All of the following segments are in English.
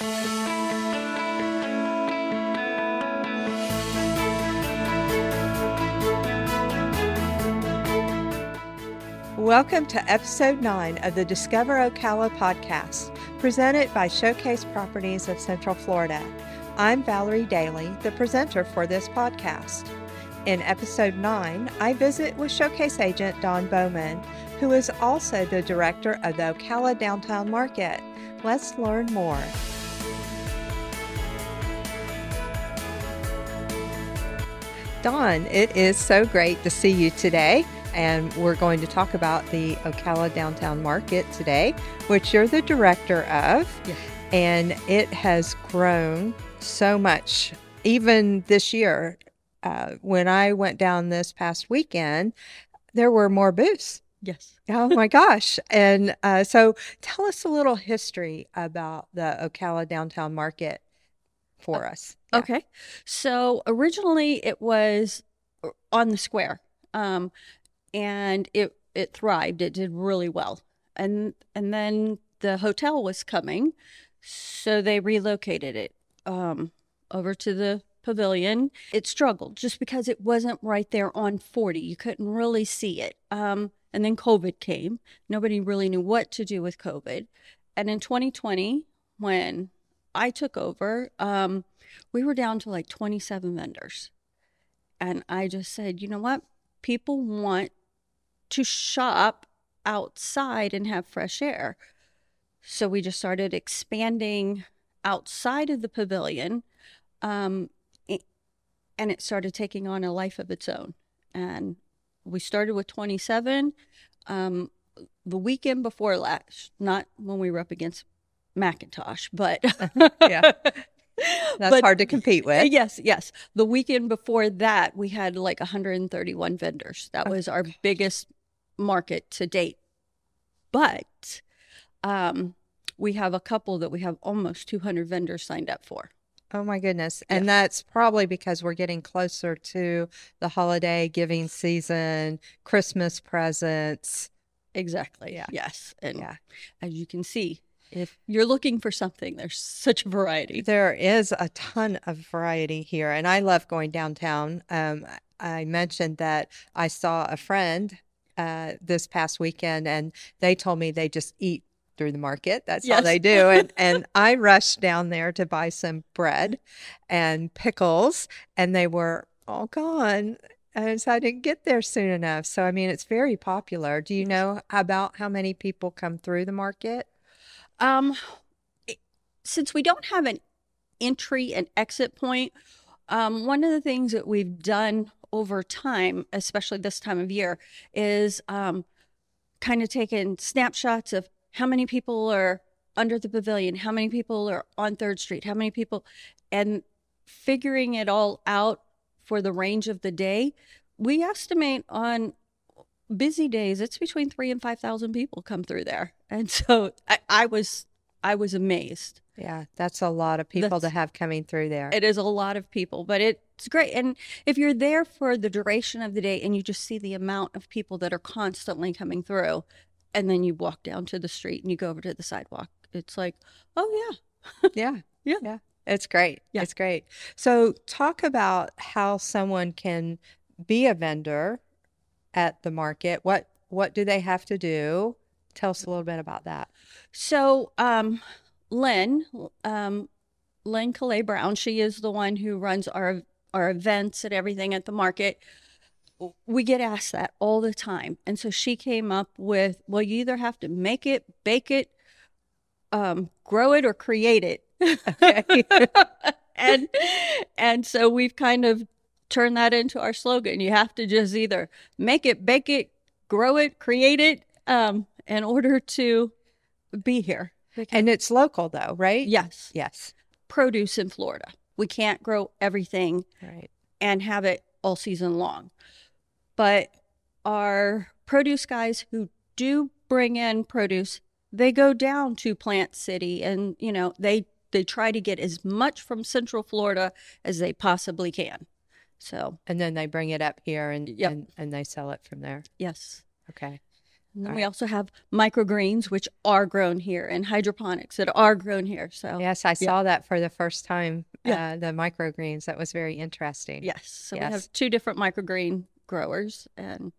Welcome to episode 9 of the Discover Ocala podcast, presented by Showcase Properties of Central Florida. I'm Valerie Dailey, the presenter for this podcast. In episode 9, I visit with Showcase agent Dawn Bowman, who is also the director of the Ocala Downtown Market. Let's learn more. Dawn, it is so great to see you today. And we're going to talk about the Ocala Downtown Market today, which you're the director of. Yes. And it has grown so much. Even this year, uh, when I went down this past weekend, there were more booths. Yes. Oh my gosh. And uh, so tell us a little history about the Ocala Downtown Market for us. Okay. So originally it was uh, on the square. Um, and it it thrived. It did really well. And and then the hotel was coming, so they relocated it um, over to the pavilion. It struggled just because it wasn't right there on 40. You couldn't really see it. Um, and then COVID came. Nobody really knew what to do with COVID. And in 2020, when I took over, um, we were down to like 27 vendors. And I just said, you know what? People want to shop outside and have fresh air. So we just started expanding outside of the pavilion. Um, and it started taking on a life of its own. And we started with 27. Um, the weekend before last, not when we were up against McIntosh, but yeah. That's But- hard to compete with. Yes, yes. The weekend before that, we had like 131 vendors. That was our biggest market to date. But um, we have a couple that we have almost 200 vendors signed up for. Oh my goodness. And that's probably because we're getting closer to the holiday giving season, Christmas presents. Exactly. Yeah. Yes. And Yeah. as you can see, if you're looking for something, there's such a variety. There is a ton of variety here, and I love going downtown. Um, I mentioned that I saw a friend uh, this past weekend, and they told me they just eat through the market. That's how Yes. they do. And and I rushed down there to buy some bread and pickles, and they were all gone. And so I didn't get there soon enough. So I mean, it's very popular. Do you know about how many people come through the market? Um, since we don't have an entry and exit point, um, one of the things that we've done over time, especially this time of year, is um, kind of taking snapshots of how many people are under the pavilion, how many people are on Third Street, how many people, and figuring it all out for the range of the day. We estimate on busy days, it's between three and five thousand people come through there, and so I, I was I was amazed. Yeah, that's a lot of people to have coming through there. It is a lot of people, but it's great. And if you're there for the duration of the day and you just see the amount of people that are constantly coming through, and then you walk down to the street and you go over to the sidewalk, it's like, oh yeah, Yeah. Yeah. Yeah. It's great. Yeah. It's great. So, talk about how someone can be a vendor at the market. What what do they have to do? Tell us a little bit about that. So, um, Lynn, um, Lynn Calais Brown, she is the one who runs our our events and everything at the market. We get asked that all the time, and so she came up with, well, you either have to make it, bake it, um, grow it, or create it. Okay. and and so we've kind of turned that into our slogan. You have to just either make it, bake it, grow it, create it, um, in order to be here. and it's local though, right? Yes, Yes. produce in Florida. We can't grow everything Right. and have it all season long. But our produce guys who do bring in produce, they go down to Plant City and, you know, they they try to get as much from Central Florida as they possibly can. So, And then they bring it up here and Yep. and, and they sell it from there. yes. Okay. And then we Right. also have microgreens, which are grown here, and hydroponics that are grown here. So Yes, I saw that for the first time. Yeah. Uh, the microgreens. That was very interesting. Yes. So we Yes. have two different microgreen growers, and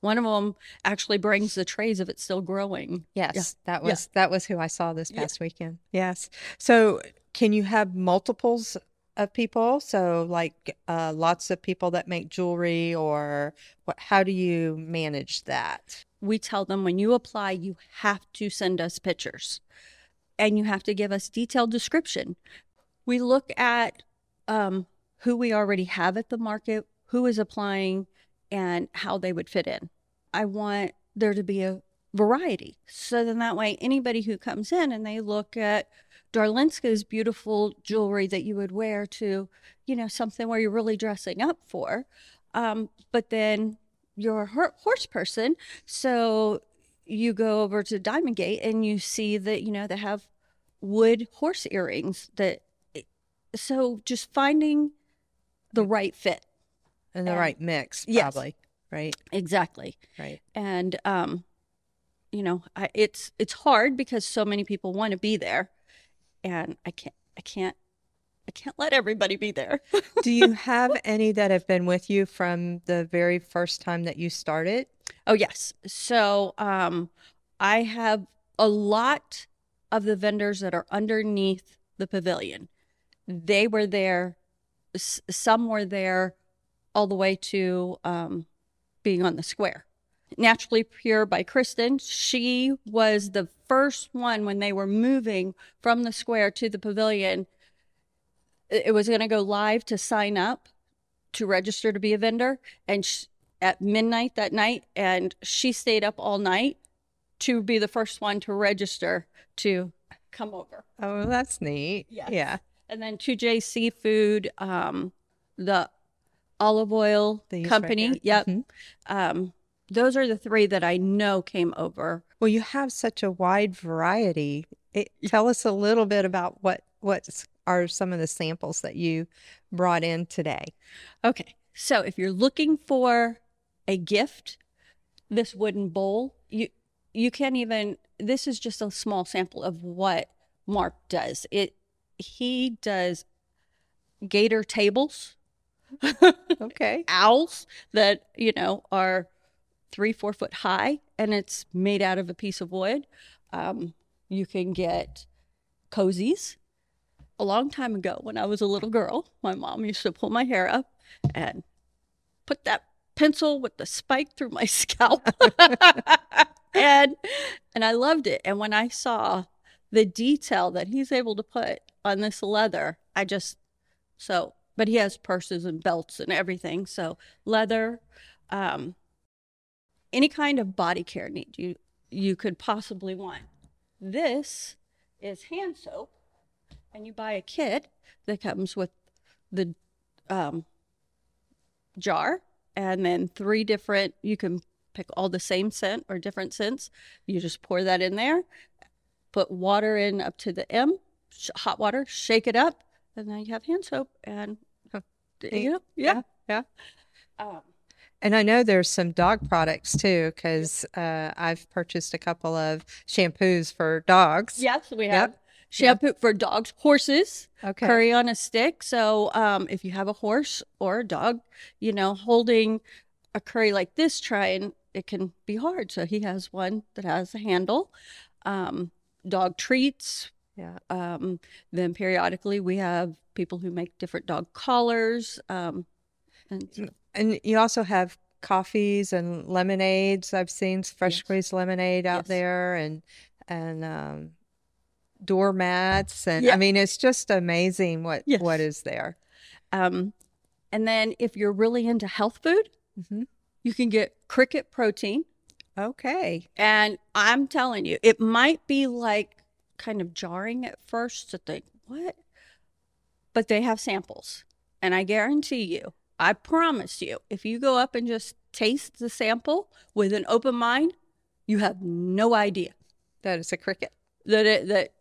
one of them actually brings the trays of it still growing. Yes, that Yeah. was that was who I saw this Yeah. past weekend. Yes. So, can you have multiples of people? So, like uh, lots of people that make jewelry, or what? How do you manage that? We tell them when you apply, you have to send us pictures and you have to give us detailed description. We look at um, who we already have at the market, who is applying, and how they would fit in. I want there to be a variety. So then that way, anybody who comes in and they look at Darlinska's beautiful jewelry that you would wear to, you know, something where you're really dressing up for. Um, but then you're a horse person. So you go over to Diamond Gate and you see that, you know, they have wood horse earrings that, so just finding the right fit. And the And- right mix, Yes. probably. Right. Exactly. Right. and um you know I, it's it's hard because so many people want to be there and i can't i can't i can't let everybody be there. Do you have any that have been with you from the very first time that you started? oh yes. So um i have a lot of the vendors that are underneath the pavilion. They were there s- some were there all the way to um being on the square Naturally Pure by Kristen. She was the first one when they were moving from the square to the pavilion. It was going to go live to sign up to register to be a vendor, and sh- at midnight that night, and she stayed up all night to be the first one to register to come over. Oh, that's neat. Yes. Yeah. And then 2J Seafood, um, the olive oil These right company. here. Yep. Mhm. Um, those are the three that I know came over. Well, you have such a wide variety. It, tell us a little bit about what what are some of the samples that you brought in today. Okay. So if you're looking for a gift, this wooden bowl, you you can't even this is just a small sample of what Mark does. It he does gator tables, Okay. owls that, you know, are three, four foot high and it's made out of a piece of wood. Um, you can get cozies. A long time ago, when I was a little girl, my mom used to pull my hair up and put that pencil with the spike through my scalp. and and I loved it. And when I saw the detail that he's able to put on this leather, I just so but he has purses and belts and everything. So leather, um, any kind of body care need you you could possibly want. This is hand soap, and you buy a kit that comes with the um, jar and then three different. You can pick all the same scent or different scents. You just pour that in there, put water in up to the M, sh- hot water, shake it up, and then you have hand soap and Huh. you know, yeah, Yeah. Um, And I know there's some dog products too, because uh, I've purchased a couple of shampoos for dogs. yes, we Yep. have shampoo for dogs, horses, Okay. curry on a stick. So, um, if you have a horse or a dog, you know, holding a curry like this, try and it can be hard. So he has one that has a handle. Um, dog treats. Yeah. Um, then periodically we have people who make different dog collars. Um, and And you also have coffees and lemonades. I've seen fresh Yes. squeezed lemonade out Yes. there and and um, doormats and Yeah. I mean it's just amazing what Yes. what is there. um, and then if you're really into health food, Mhm. you can get cricket protein. Okay. And I'm telling you, it might be like kind of jarring at first to think, what? But they have samples. And I guarantee you, I promise you, if you go up and just taste the sample with an open mind, you have no idea that it's a cricket. that it that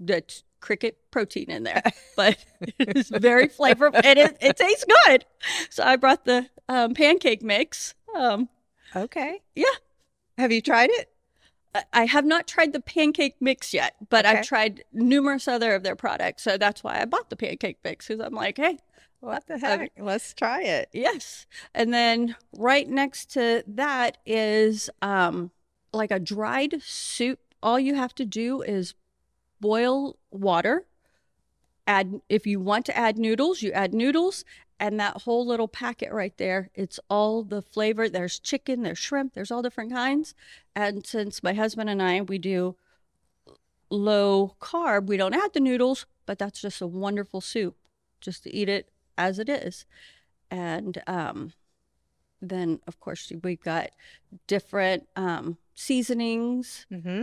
that's cricket protein in there. But it's very flavorful and it, it tastes good. So I brought the um, pancake mix. Um, Okay. Yeah. Have you tried it? I- have not tried the pancake mix yet, but Okay. I've tried numerous other of their products. So that's why I bought the pancake mix because I'm like, hey, What the heck? Let's try it. yes. And then right next to that is um, like a dried soup. All you have to do is boil water. Add if you want to add noodles, you add noodles, and that whole little packet right there. It's all the flavor. There's chicken, there's shrimp, there's all different kinds. And since my husband and I we do low carb, we don't add the noodles, but that's just a wonderful soup, just to eat it as it is. And um, then of course we've got different um, seasonings. Mm-hmm.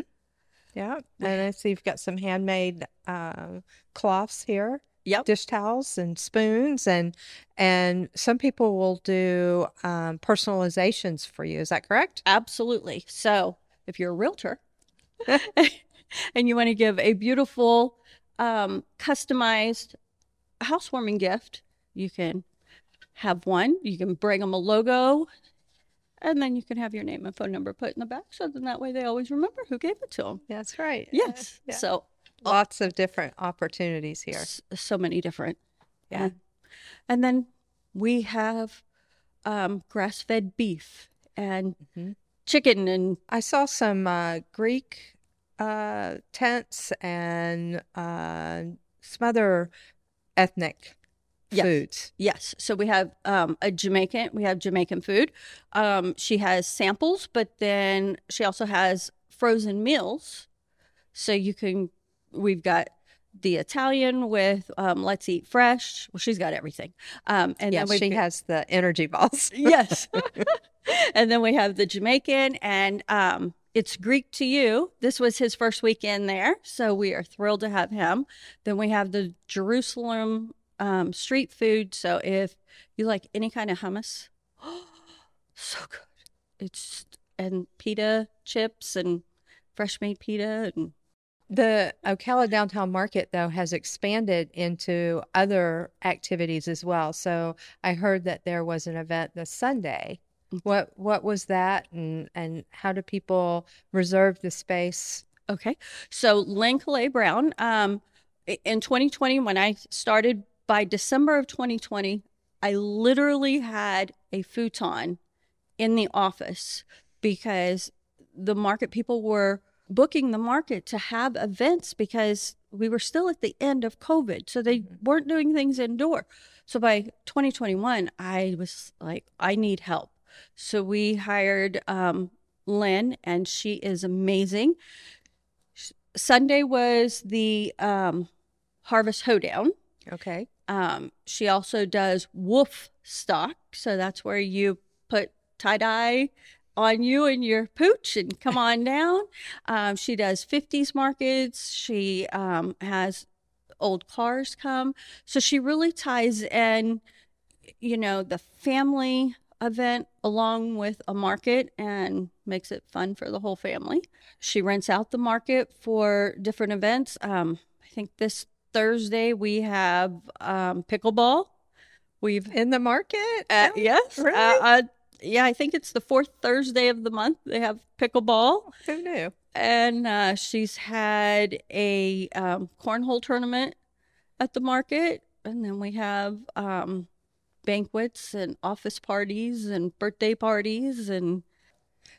Yeah. And I see you've got some handmade uh, cloths here. Yep. dish towels and spoons and and some people will do um, personalizations for you is that correct Absolutely. So, if you're a realtor and you want to give a beautiful, um, customized housewarming gift, you can have one. You can bring them a logo, and then you can have your name and phone number put in the back. So then that way they always remember who gave it to them. that's right Yes. Yeah. So, lots of different opportunities here s- so many different. Yeah. And, and then we have um, grass fed beef and Mhm. chicken and i saw some uh, greek uh, tents and uh, some other ethnic Yes. foods Yes. So we have um, a Jamaican. We have Jamaican food. Um, she has samples, but then she also has frozen meals. So you can. We've got the Italian with um, Let's Eat Fresh. Well, she's got everything. Um, and yeah then she has the energy balls yes. and then we have the Jamaican, and um, it's Greek to you. This was his first weekend there, so we are thrilled to have him. Then we have the Jerusalem um, street food. So if you like any kind of hummus, so good. It's and pita chips and fresh made pita and The Ocala Downtown Market, though, has expanded into other activities as well. So I heard that there was an event this Sunday. What what was that, and and how do people reserve the space? Okay. So Lynn Calais Brown, um, in 2020, when I started, by December of 2020, I literally had a futon in the office because the market people were booking the market to have events because we were still at the end of COVID. So they weren't doing things indoor. So by 2021, I was like, I need help. So we hired um, Lynn, and she is amazing. Sunday was the um, Harvest Hoedown. Okay. Um, she also does wolf stock, so that's where you put tie dye on you and your pooch and come on down. Um, she does 50s markets. She um, has old cars come, so she really ties in, you know, the family event along with a market and makes it fun for the whole family. She rents out the market for different events. Um, I think this Thursday we have um, pickleball. We've In the market? uh, Oh, yes, really? uh, uh, yeah. I think it's the fourth Thursday of the month. They have pickleball, Who knew? and uh, she's had a um, cornhole tournament at the market, and then we have um, banquets and office parties and birthday parties and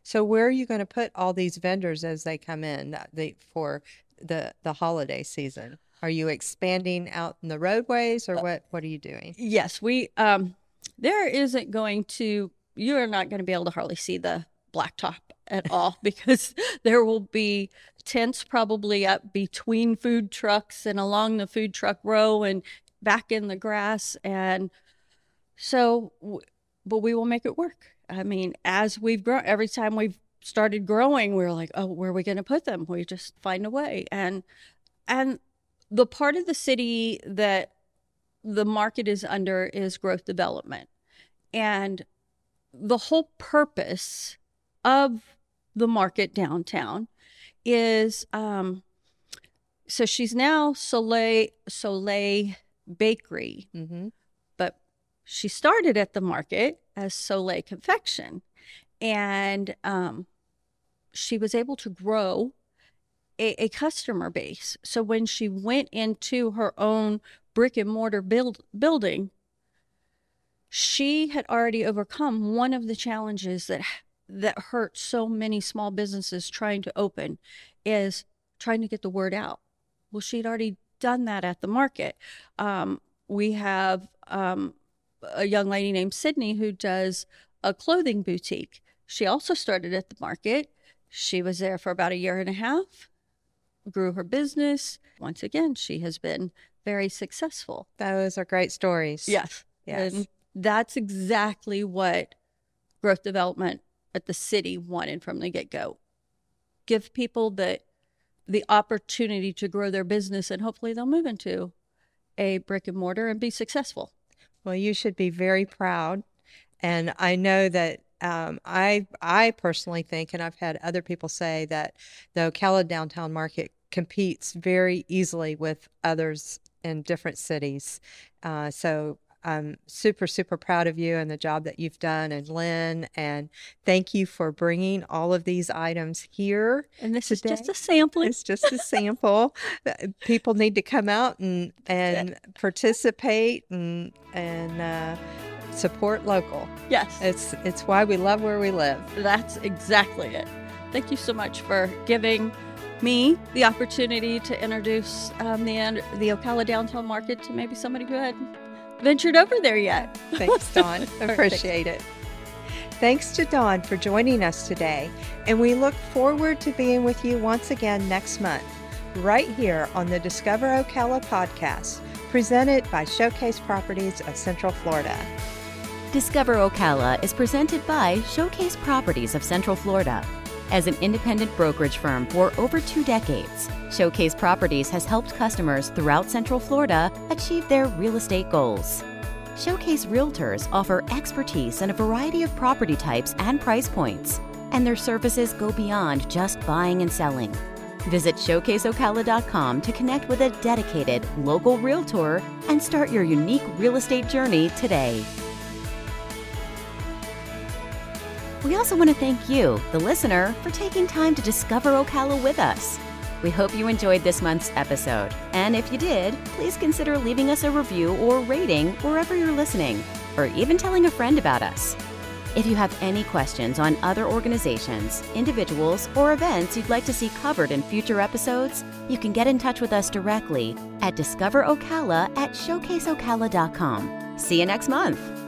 So where are you going to put all these vendors as they come in uh, the, for the the holiday season? Are you expanding out in the roadways, or what? What are you doing? Yes, we um there isn't going to you are not going to be able to hardly see the blacktop at all because there will be tents probably up between food trucks and along the food truck row and back in the grass and so but we will make it work. I mean, as we've grown every time we've started growing, we are like, "Oh, where are we going to put them?" We just find a way. And and the part of the city that the market is under is growth development. And the whole purpose of the market downtown is um, so she's now Soleil Soleil Bakery, Mm-hmm. but she started at the market as Soleil Confection. And um, she was able to grow a, a customer base. So when she went into her own brick and mortar build, building, she had already overcome one of the challenges that that hurt so many small businesses trying to open is trying to get the word out. Well, she'd already done that at the market. Um, we have um, a young lady named Sydney who does a clothing boutique. She also started at the market. She was there for about a year and a half, grew her business. Once again, she has been very successful. Those are great stories. Yes. Yes. And that's exactly what growth development at the city wanted from the get go. Give people the the opportunity to grow their business and hopefully they'll move into a brick and mortar and be successful. Well, you should be very proud. And I know that um, I I personally think, and I've had other people say that the Ocala downtown market competes very easily with others in different cities. Uh, so I'm super, super proud of you and the job that you've done, and Lynn. And thank you for bringing all of these items here. And this Today? is just a sample. It's just a sample. Uh, People need to come out and and participate and and uh, support local. Yes, It's it's why we love where we live. that's exactly it. Thank you so much for giving me the opportunity to introduce um, the the Ocala downtown market to maybe somebody who had ventured over there yet. Thanks, Dawn. Appreciate it. Thanks to Dawn for joining us today, and we look forward to being with you once again next month, right here on the Discover Ocala podcast, presented by Showcase Properties of Central Florida. Discover Ocala is presented by Showcase Properties of Central Florida. As an independent brokerage firm for over two decades, Showcase Properties has helped customers throughout Central Florida achieve their real estate goals. Showcase Realtors offer expertise in a variety of property types and price points, and their services go beyond just buying and selling. Visit showcaseocala.com to connect with a dedicated local realtor and start your unique real estate journey today. We also want to thank you, the listener, for taking time to discover Ocala with us. We hope you enjoyed this month's episode. And if you did, please consider leaving us a review or rating wherever you're listening, or even telling a friend about us. If you have any questions on other organizations, individuals, or events you'd like to see covered in future episodes, you can get in touch with us directly at discoverocala at showcaseocala.com. See you next month.